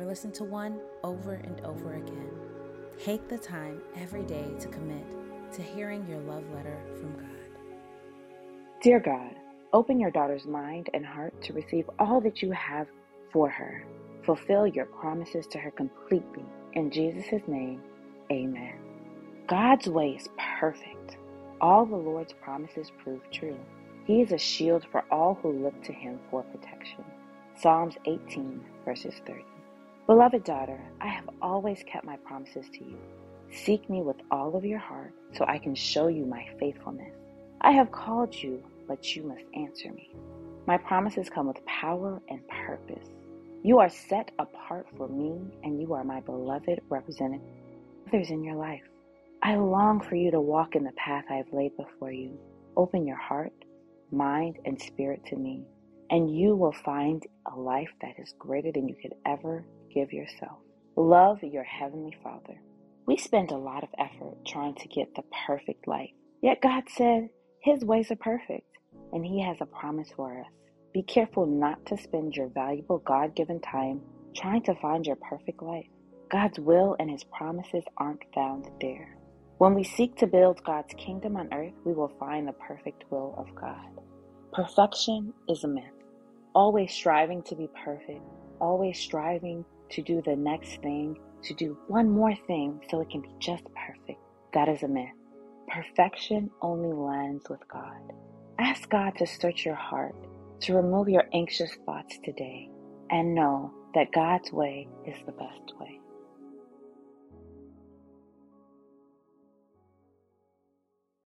or listen to one over and over again. Take the time every day to commit to hearing your love letter from God. Dear God, open your daughter's mind and heart to receive all that you have for her. Fulfill your promises to her completely. In Jesus' name, amen. God's way is perfect. All the Lord's promises prove true. He is a shield for all who look to him for protection. Psalms 18, verses 30. Beloved daughter, I have always kept my promises to you. Seek me with all of your heart so I can show you my faithfulness. I have called you, but you must answer me. My promises come with power and purpose. You are set apart for me, and you are my beloved representative. Others in your life. I long for you to walk in the path I have laid before you. Open your heart, mind, and spirit to me, and you will find a life that is greater than you could ever give yourself. Love your Heavenly Father. We spend a lot of effort trying to get the perfect life, yet God said His ways are perfect, and He has a promise for us. Be careful not to spend your valuable God given time trying to find your perfect life. God's will and His promises aren't found there. When we seek to build God's kingdom on earth, we will find the perfect will of God. Perfection is a myth. Always striving to be perfect, always striving to do the next thing, to do one more thing so it can be just perfect. That is a myth. Perfection only lands with God. Ask God to search your heart, to remove your anxious thoughts today, and know that God's way is the best way.